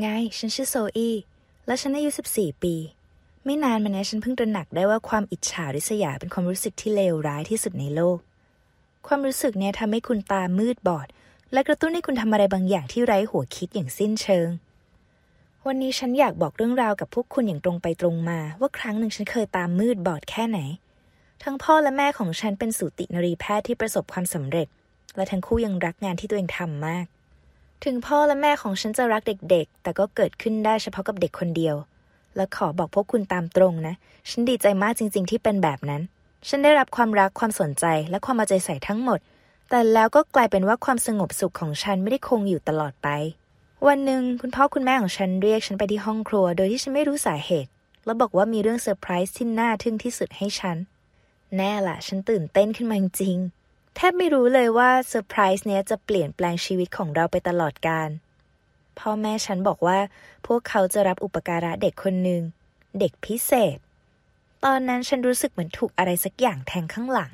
ไง ฉันชื่อโซอีและฉันอายุ 14 ปี ไม่นานมานี้ฉันเพิ่งตระหนักได้ว่าความอิจฉาริษยาเป็นความรู้สึกที่เลวร้ายที่สุดในโลก ความรู้สึกเนี้ยทำให้คุณตามืดบอด และกระตุ้นให้คุณทำอะไรบางอย่างที่ไร้หัวคิดอย่างสิ้นเชิง วันนี้ฉันอยากบอกเรื่องราวกับพวกคุณอย่างตรงไปตรงมา ว่าครั้งหนึ่งฉันเคยตามมืดบอดแค่ไหน ทั้งพ่อและแม่ของฉันเป็นสูตินรีแพทย์ที่ประสบความสำเร็จ และทั้งคู่ยังรักงานที่ตัวเองทำมาก ถึงพ่อและแม่ของฉันจะรักเด็กๆ แต่ก็เกิดขึ้นได้เฉพาะกับเด็กคนเดียว และขอบอกพวกคุณตามตรงนะ ฉันดีใจมากจริง ๆ ที่เป็นแบบนั้น ฉันได้รับความรักความสนใจและความเอาใจใส่ทั้งหมด แต่แล้วก็กลายเป็นว่าความสงบสุขของฉันไม่ได้คงอยู่ตลอดไป วันหนึ่งคุณพ่อคุณแม่ของฉันเรียกฉันไปที่ห้องครัว โดยที่ฉันไม่รู้สาเหตุ แล้วบอกว่ามีเรื่องเซอร์ไพรส์ที่น่าทึ่งที่สุดให้ฉัน แน่ล่ะฉันตื่นเต้นขึ้นมาจริงๆ แทบไม่รู้เลยว่าเซอร์ไพรส์เนี้ยจะเปลี่ยนแปลงชีวิตของเราไปตลอดกาลพ่อแม่ฉันบอกว่าพวกเขาจะรับอุปการะเด็กคนหนึ่ง เด็กพิเศษ ตอนนั้นฉันรู้สึกเหมือนถูกอะไรสักอย่างแทงข้างหลัง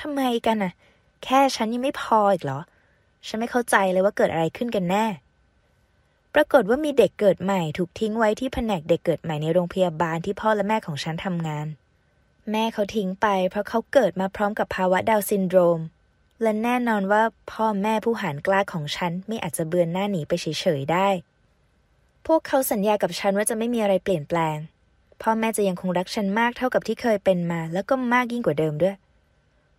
ทำไมกันน่ะ แค่ฉันยังไม่พออีกเหรอ ฉันไม่เข้าใจเลยว่าเกิดอะไรขึ้นกันแน่ ปรากฏว่ามีเด็กเกิดใหม่ ถูกทิ้งไว้ที่แผนกเด็กเกิดใหม่ในโรงพยาบาลที่พ่อและแม่ของฉันทำงาน แม่เขาทิ้งไป เพราะเขาเกิดมาพร้อมกับภาวะดาวซินโดรม และแน่นอนว่าพ่อแม่ผู้หารกล้าของฉันไม่อาจจะเบือนหน้าหนีไปเฉยๆได้ พวกเขาสัญญากับฉันว่าจะไม่มีอะไรเปลี่ยนแปลง พ่อแม่จะยังคงรักฉันมากเท่ากับที่เคยเป็นมา แล้วก็มากยิ่งกว่าเดิมด้วย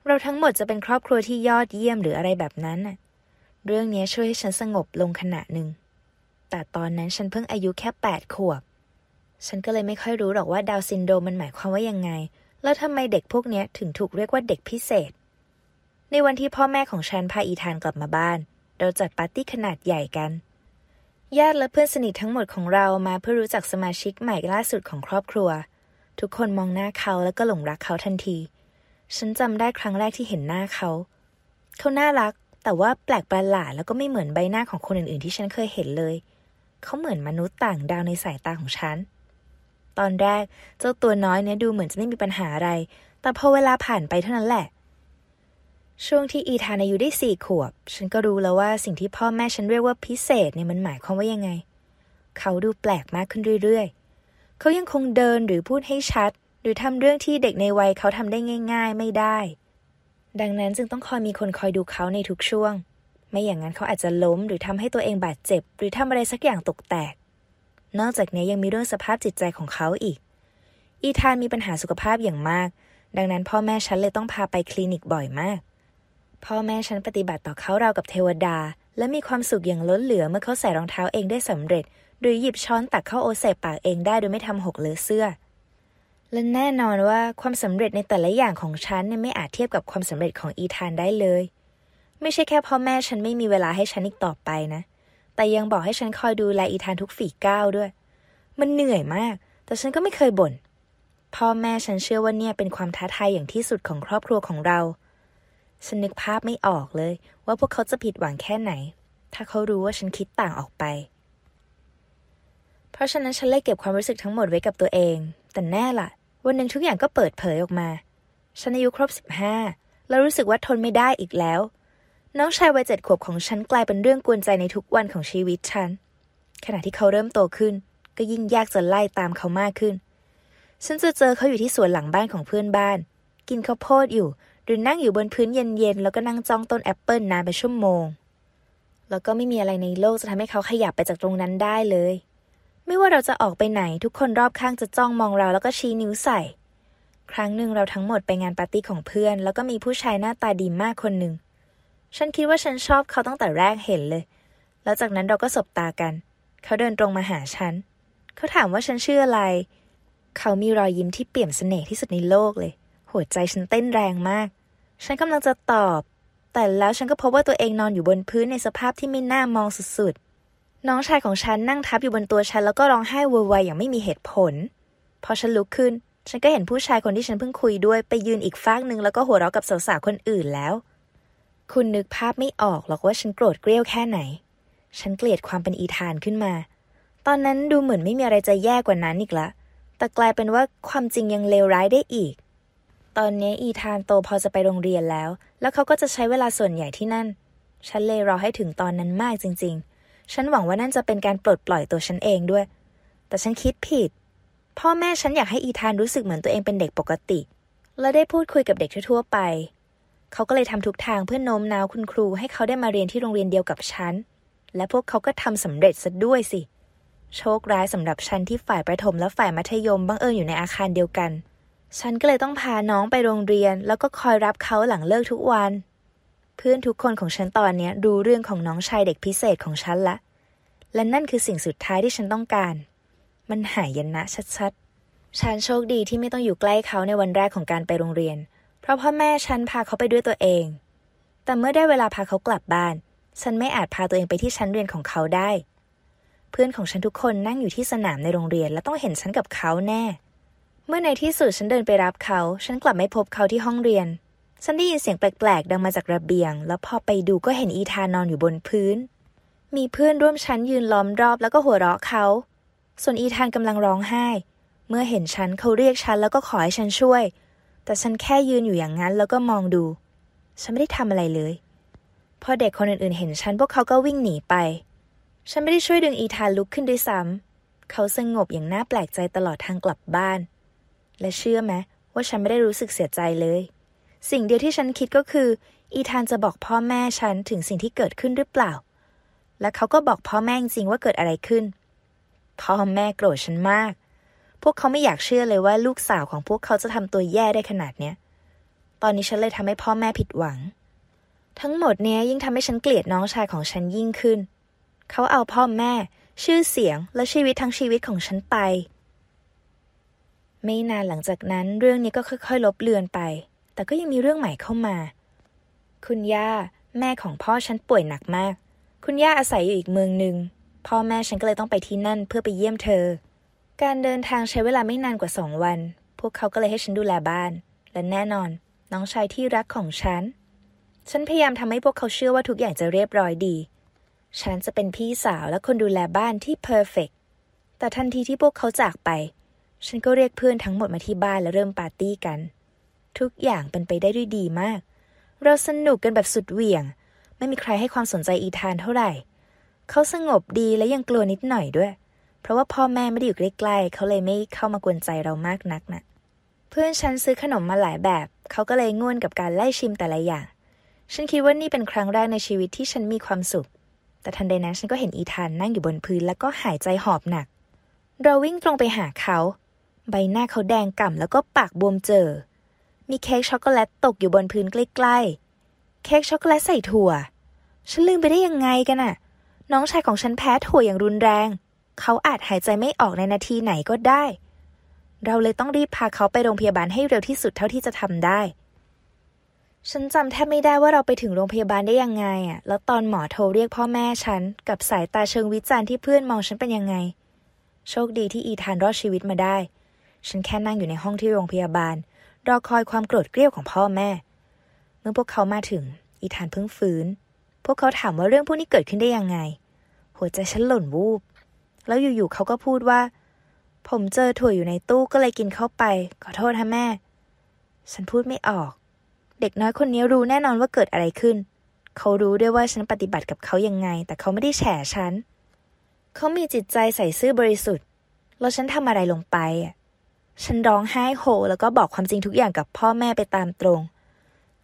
เราทั้งหมดจะเป็นครอบครัวที่ยอดเยี่ยมหรืออะไรแบบนั้นน่ะ เรื่องนี้ช่วยให้ฉันสงบลงขณะหนึ่ง แต่ตอนนั้นฉันเพิ่งอายุแค่แปดขวบ ฉันก็เลยไม่ค่อยรู้หรอกว่าดาวน์ซินโดรมมันหมายความว่ายังไง แล้วทำไมเด็กพวกนี้ถึงถูกเรียกว่าเด็กพิเศษ ในวันที่พ่อแม่ของฉันพาอีธานกลับมาบ้าน เราจัดปาร์ตี้ขนาดใหญ่กัน ญาติและเพื่อนสนิททั้งหมดของเรามาเพื่อรู้จักสมาชิกใหม่ล่าสุดของครอบครัว ทุกคนมองหน้าเขาแล้วก็หลงรักเขาทันที ฉันจำได้ครั้งแรกที่เห็นหน้าเขา เขาน่ารัก แต่ว่าแปลกประหลาดแล้วก็ไม่เหมือนใบหน้าของคนอื่นๆ ที่ฉันเคยเห็นเลย เขาเหมือนมนุษย์ต่างดาวในสายตาของฉัน ตอนแรก เจ้าตัวน้อยเนี่ยดูเหมือนจะไม่มีปัญหาอะไร แต่พอเวลาผ่านไปเท่านั้นแหละ ช่วงที่อีธานอายุได้สี่ขวบ ฉันก็รู้แล้วว่าสิ่งที่พ่อแม่ฉันเรียกว่าพิเศษเนี่ยมันหมายความว่ายังไง เขาดูแปลกมากขึ้นเรื่อยๆ เขายังคงเดินหรือพูดให้ชัด หรือทำเรื่องที่เด็กในวัยเขาทำได้ง่าย ๆ ไม่ได้ ดังนั้นจึงต้องคอยมีคนคอยดูเขาในทุกช่วง ไม่อย่างนั้นเขาอาจจะล้มหรือทำให้ตัวเองบาดเจ็บ หรือทำอะไรสักอย่างตกแตก นอกจากนี้ยังมีเรื่องสภาพจิตใจของเขาอีก อีธานมีปัญหาสุขภาพอย่างมาก ดังนั้นพ่อแม่ฉันเลยต้องพาไปคลินิกบ่อยมาก พ่อแม่ฉันปฏิบัติต่อเขาราวกับเทวดา และมีความสุขอย่างล้นเหลือเมื่อเขาใส่รองเท้าเองได้สำเร็จ หรือหยิบช้อนตักข้าวโอ๊ตใส่ปากเองได้โดยไม่ทำหกเลอะเสื้อ และแน่นอนว่าความสำเร็จในแต่ละอย่างของฉันเนี่ยไม่อาจเทียบกับความสำเร็จของอีธานได้เลย ไม่ใช่แค่พ่อแม่ฉันไม่มีเวลาให้ฉันอีกต่อไปนะ แต่ยังบอกให้ฉันคอยดูแลอีธานทุกฝีก้าวด้วย มันเหนื่อยมาก แต่ฉันก็ไม่เคยบ่น พ่อแม่ฉันเชื่อว่าเนี่ยเป็นความท้าทายอย่างที่สุดของครอบครัวของเรา ฉันนึกภาพไม่ออกเลย ว่าพวกเขาจะผิดหวังแค่ไหน ถ้าเขารู้ว่าฉันคิดต่างออกไป เพราะฉะนั้นฉันเลยเก็บความรู้สึกทั้งหมดไว้กับตัวเอง แต่แน่ล่ะ วันหนึ่งทุกอย่างก็เปิดเผยออกมา ฉันอายุครบสิบห้าแล้วรู้สึกว่าทนไม่ได้อีกแล้ว น้องชายวัยเจ็ดขวบของฉันกลายเป็นเรื่องกวนใจในทุกวันของชีวิตฉัน ขณะที่เขาเริ่มโตขึ้น ก็ยิ่งยากจะไล่ตามเขามากขึ้น ฉันจะเจอเขาอยู่ที่สวนหลังบ้านของเพื่อนบ้าน กินข้าวโพดอยู่ หรือนั่งอยู่บนพื้นเย็นๆ แล้วก็นั่งจ้องต้นแอปเปิลนานเป็นชั่วโมง แล้วก็ไม่มีอะไรในโลกจะทำให้เขาขยับไปจากตรงนั้นได้เลย ไม่ว่าเราจะออกไปไหนทุกคนรอบข้างจะจ้องมองเราแล้วก็ชี้นิ้วใส่ ครั้งหนึ่งเราทั้งหมดไปงานปาร์ตี้ของเพื่อน แล้วก็มีผู้ชายหน้าตาดีมากคนหนึ่ง ฉันคิดว่าฉันชอบเขาตั้งแต่แรกเห็นเลย แล้วจากนั้นเราก็สบตากัน เขาเดินตรงมาหาฉัน เขาถามว่าฉันชื่ออะไร เขามีรอยยิ้มที่เปี่ยมเสน่ห์ที่สุดในโลกเลย หัวใจฉันเต้นแรงมาก ฉันกำลังจะตอบ แต่แล้วฉันก็พบว่าตัวเองนอนอยู่บนพื้นในสภาพที่ไม่น่ามองสุดๆ น้องชายของฉันนั่งทับอยู่บนตัวฉันแล้วก็ร้องไห้โวยวายอย่างไม่มีเหตุผล พอฉันลุกขึ้น ฉันก็เห็นผู้ชายคนที่ฉันเพิ่งคุยด้วยไปยืนอีกฟากหนึ่งแล้วก็หัวเราะกับสาวๆคนอื่นแล้ว คุณนึกภาพไม่ออกหรอกว่าฉันโกรธเกรี้ยวแค่ไหน ฉันเกลียดความเป็นอีธานขึ้นมา ตอนนั้นดูเหมือนไม่มีอะไรจะแย่กว่านั้นอีกละ แต่กลายเป็นว่าความจริงยังเลวร้ายได้อีก ตอนนี้อีธานโตพอจะไปโรงเรียนแล้ว แล้วเขาก็จะใช้เวลาส่วนใหญ่ที่นั่น ฉันเลยรอให้ถึงตอนนั้นมากจริง ๆ ฉันหวังว่านั่นจะเป็นการปลดปล่อยตัวฉันเองด้วย แต่ฉันคิดผิด พ่อแม่ฉันอยากให้อีธานรู้สึกเหมือนตัวเองเป็นเด็กปกติ และได้พูดคุยกับเด็กทั่วๆไป เขาก็เลยทำทุกทางเพื่อโน้มน้าวคุณครูให้เขาได้มาเรียนที่โรงเรียนเดียวกับฉัน และพวกเขาก็ทำสำเร็จซะด้วยสิ โชคร้ายสำหรับฉันที่ฝ่ายประถมและฝ่ายมัธยมบังเอิญอยู่ในอาคารเดียวกัน ฉันก็เลยต้องพาน้องไปโรงเรียน แล้วก็คอยรับเขาหลังเลิกทุกวัน เพื่อนทุกคนของฉันตอนนี้รู้เรื่องของน้องชายเด็กพิเศษของฉันละ และนั่นคือสิ่งสุดท้ายที่ฉันต้องการ มันหายนะชัดๆ ฉันโชคดีที่ไม่ต้องอยู่ใกล้เขาในวันแรกของการไปโรงเรียน ราะพ่อแม่ฉันพาเขาไปด้วยตัวเอง แต่เมื่อได้เวลาพาเขากลับบ้าน ฉันไม่อาจพาตัวเองไปที่ชั้นเรียนของเขาได้ เพื่อนของฉันทุกคนนั่งอยู่ที่สนามในโรงเรียนและต้องเห็นฉันกับเขาแน่ เมื่อในที่สุดฉันเดินไปรับเขา ฉันกลับไม่พบเขาที่ห้องเรียน ฉันได้ยินเสียงแปลกๆ ดังมาจากระเบียง แล้วพอไปดูก็เห็นอีธานนอนอยู่บนพื้น มีเพื่อนร่วมชั้นยืนล้อมรอบแล้วก็หัวเราะเขา ส่วนอีธานกำลังร้องไห้ เมื่อเห็นฉันเขาเรียกฉันแล้วก็ขอให้ฉันช่วย แต่ฉันแค่ยืนอยู่อย่างนั้นแล้วก็มองดู ฉันไม่ได้ทำอะไรเลย พอเด็กคนอื่นๆ เห็นฉันพวกเขาก็วิ่งหนีไป ฉันไม่ได้ช่วยดึงอีธานลุกขึ้นด้วยซ้ำ เขาสงบอย่างน่าแปลกใจตลอดทางกลับบ้าน และเชื่อไหมว่าฉันไม่ได้รู้สึกเสียใจเลย สิ่งเดียวที่ฉันคิดก็คือ อีธานจะบอกพ่อแม่ฉันถึงสิ่งที่เกิดขึ้นหรือเปล่า และเขาก็บอกพ่อแม่จริงว่าเกิดอะไรขึ้น พ่อแม่โกรธฉันมาก พวกเขาไม่อยากเชื่อเลยว่าลูกสาวของพวกเขาจะทำตัวแย่ได้ขนาดเนี้ย ตอนนี้ฉันเลยทำให้พ่อแม่ผิดหวัง ทั้งหมดเนี้ยยิ่งทำให้ฉันเกลียดน้องชายของฉันยิ่งขึ้น เขาเอาพ่อแม่ ชื่อเสียงและชีวิตทั้งชีวิตของฉันไป ไม่นานหลังจากนั้นเรื่องนี้ก็ค่อยๆ ลบเลือนไป แต่ก็ยังมีเรื่องใหม่เข้ามา คุณย่า แม่ของพ่อฉันป่วยหนักมาก คุณย่าอาศัยอยู่อีกเมืองหนึ่งพ่อแม่ฉันก็เลยต้องไปที่นั่นเพื่อไปเยี่ยมเธอ การเดินทางใช้เวลาไม่นานกว่าสองวัน พวกเขาก็เลยให้ฉันดูแลบ้าน และแน่นอน น้องชายที่รักของฉัน ฉันพยายามทำให้พวกเขาเชื่อว่าทุกอย่างจะเรียบร้อยดี ฉันจะเป็นพี่สาวและคนดูแลบ้านที่เพอร์เฟกแต่ทันทีที่พวกเขาจากไป ฉันก็เรียกเพื่อนทั้งหมดมาที่บ้านและเริ่มปาร์ตี้กัน ทุกอย่างเป็นไปได้ด้วยดีมาก เราสนุกกันแบบสุดเหวี่ยง ไม่มีใครให้ความสนใจอีธานเท่าไหร่ เขาสงบดีและยังกลัวนิดหน่อยด้วย เพราะว่าพ่อแม่ไม่ได้อยู่ใกล้ๆเขาเลยไม่เข้ามากวนใจเรามากนักนะเพื่อนฉันซื้อขนมมาหลายแบบ เขาก็เลยง่วนกับการไล่ชิมแต่ละอย่าง ฉันคิดว่านี่เป็นครั้งแรกในชีวิตที่ฉันมีความสุข แต่ทันใดนั้นฉันก็เห็นอีธานนั่งอยู่บนพื้นแล้วก็หายใจหอบหนัก เราวิ่งตรงไปหาเขา ใบหน้าเขาแดงก่ำแล้วก็ปากบวมเจอ มีเค้กช็อกโกแลตตกอยู่บนพื้นใกล้ๆ เค้กช็อกโกแลตใส่ถั่ว ฉันลืมไปได้ยังไงกันน่ะน้องชายของฉันแพ้ถั่วอย่างรุนแรง เขาอาจหายใจไม่ออกในนาทีไหนก็ได้ เราเลยต้องรีบพาเขาไปโรงพยาบาลให้เร็วที่สุดเท่าที่จะทำได้ ฉันจำแทบไม่ได้ว่าเราไปถึงโรงพยาบาลได้ยังไงอะ แล้วตอนหมอโทรเรียกพ่อแม่ฉัน กับสายตาเชิงวิจารณ์ที่เพื่อนมองฉันเป็นยังไง โชคดีที่อีธานรอดชีวิตมาได้ ฉันแค่นั่งอยู่ในห้องที่โรงพยาบาล รอคอยความโกรธเกรี้ยวของพ่อแม่ เมื่อพวกเขามาถึง อีธานเพิ่งฟื้น พวกเขาถามว่าเรื่องพวกนี้เกิดขึ้นได้ยังไง หัวใจฉันหล่นวูบ แล้วอยู่ๆเขาก็พูดว่า ผมเจอถั่วอยู่ในตู้ก็เลยกินเข้าไป ขอโทษฮะแม่ ฉันพูดไม่ออก เด็กน้อยคนนี้รู้แน่นอนว่าเกิดอะไรขึ้น เขารู้ด้วยว่าฉันปฏิบัติกับเขายังไง แต่เขาไม่ได้แฉฉัน เขามีจิตใจใส่ซื่อบริสุทธิ์ แล้วฉันทำอะไรลงไปอะฉันร้องไห้โฮแล้วก็บอกความจริงทุกอย่างกับพ่อแม่ไปตามตรง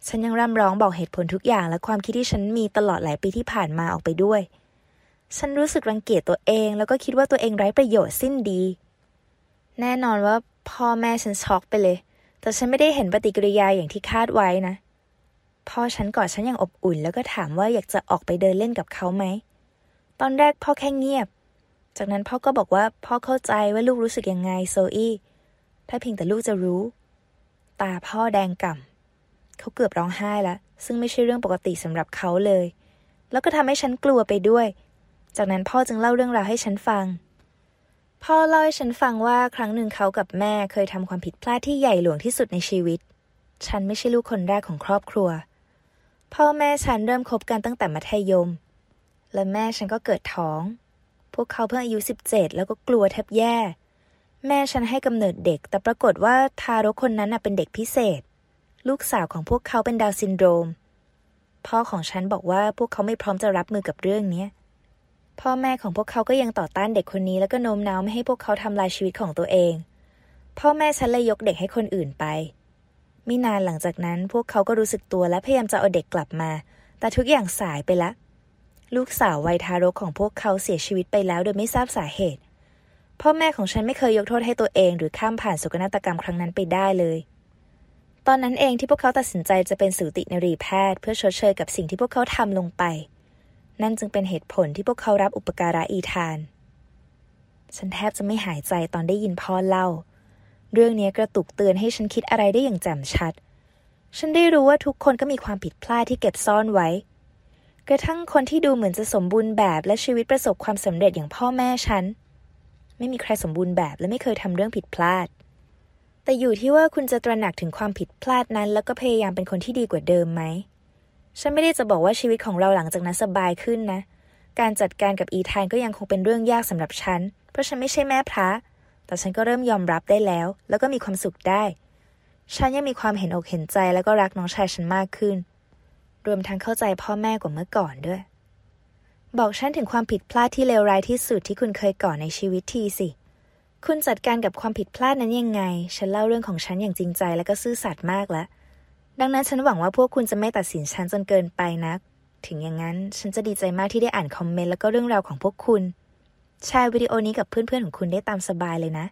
ฉันยังร่ำร้องบอกเหตุผลทุกอย่างและความคิดที่ฉันมีตลอดหลายปีที่ผ่านมาออกไปด้วย ฉันรู้สึกรังเกียจตัวเอง แล้วก็คิดว่าตัวเองไร้ประโยชน์สิ้นดี แน่นอนว่าพ่อแม่ฉันช็อกไปเลย แต่ฉันไม่ได้เห็นปฏิกิริยาอย่างที่คาดไว้นะ พ่อฉันกอดฉันอย่างอบอุ่น แล้วก็ถามว่าอยากจะออกไปเดินเล่นกับเขาไหม ตอนแรกพ่อแค่เงียบ จากนั้นพ่อก็บอกว่าพ่อเข้าใจว่าลูกรู้สึกยังไงโซอี้ ถ้าเพียงแต่ลูกจะรู้ ตาพ่อแดงก่ำเขาเกือบร้องไห้ล้วซึ่งไม่ใช่เรื่องปกติสำหรับเขาเลย แล้วก็ทำให้ฉันกลัวไปด้วย จากนั้นพ่อจึงเล่าเรื่องราวให้ฉันฟัง พ่อเล่าให้ฉันฟังว่าครั้งหนึ่งเขากับแม่เคยทำความผิดพลาดที่ใหญ่หลวงที่สุดในชีวิต ฉันไม่ใช่ลูกคนแรกของครอบครัว พ่อแม่ฉันเริ่มคบกันตั้งแต่มัธยม และแม่ฉันก็เกิดท้อง พวกเขาเพิ่งอายุ 17 แล้วก็กลัวแทบแย่ แม่ฉันให้กำเนิดเด็ก แต่ปรากฏว่าทารกคนนั้นเป็นเด็กพิเศษ ลูกสาวของพวกเขาเป็นดาวซินโดรมพ่อของฉันบอกว่าพวกเขาไม่พร้อมจะรับมือกับเรื่องนี้ พ่อแม่ของพวกเขาก็ยังต่อต้านเด็กคนนี้แล้วก็โน้มน้าวไม่ให้พวกเขาทำลายชีวิตของตัวเอง พ่อแม่ฉันเลยยกเด็กให้คนอื่นไป ไม่นานหลังจากนั้นพวกเขาก็รู้สึกตัวและพยายามจะเอาเด็กกลับมา แต่ทุกอย่างสายไปละ ลูกสาววัยทารกของพวกเขาเสียชีวิตไปแล้วโดยไม่ทราบสาเหตุ พ่อแม่ของฉันไม่เคยยกโทษให้ตัวเอง หรือข้ามผ่านโศกนาฏกรรมครั้งนั้นไปได้เลยตอนนั้นเองที่พวกเขาตัดสินใจจะเป็นสูตินรีแพทย์ เพื่อชดเชยกับสิ่งที่พวกเขาทำลงไป นั่นจึงเป็นเหตุผลที่พวกเขารับอุปการะอีทาน ฉันแทบจะไม่หายใจตอนได้ยินพ่อเล่า เรื่องนี้กระตุกเตือนให้ฉันคิดอะไรได้อย่างแจ่มชัด ฉันได้รู้ว่าทุกคนก็มีความผิดพลาดที่เก็บซ่อนไว้ กระทั่งคนที่ดูเหมือนจะสมบูรณ์แบบและชีวิตประสบความสำเร็จอย่างพ่อแม่ฉัน ไม่มีใครสมบูรณ์แบบและไม่เคยทำเรื่องผิดพลาด แต่อยู่ที่ว่าคุณจะตระหนักถึงความผิดพลาดนั้น แล้วก็พยายามเป็นคนที่ดีกว่าเดิมไหม ฉันไม่ได้จะบอกว่าชีวิตของเราหลังจากนั้นสบายขึ้นนะ การจัดการกับอีธานก็ยังคงเป็นเรื่องยากสำหรับฉัน เพราะฉันไม่ใช่แม่พระ แต่ฉันก็เริ่มยอมรับได้แล้ว แล้วก็มีความสุขได้ ฉันยังมีความเห็นอกเห็นใจแล้วก็รักน้องชายฉันมากขึ้น รวมทั้งเข้าใจพ่อแม่กว่าเมื่อก่อนด้วย บอกฉันถึงความผิดพลาดที่เลวร้ายที่สุดที่คุณเคยก่อในชีวิตทีสิ คุณจัดการกับความผิดพลาดนั้นยังไง ฉันเล่าเรื่องของฉันอย่างจริงใจและก็ซื่อสัตย์มากแล้ว ดังนั้นฉันหวังว่าพวกคุณจะไม่ตัดสินฉันจนเกินไปนัก ถึงอย่างนั้นฉันจะดีใจมากที่ได้อ่านคอมเมนต์แล้วก็เรื่องราวของพวกคุณ แชร์วิดีโอนี้กับเพื่อนๆของคุณได้ตามสบายเลยนะ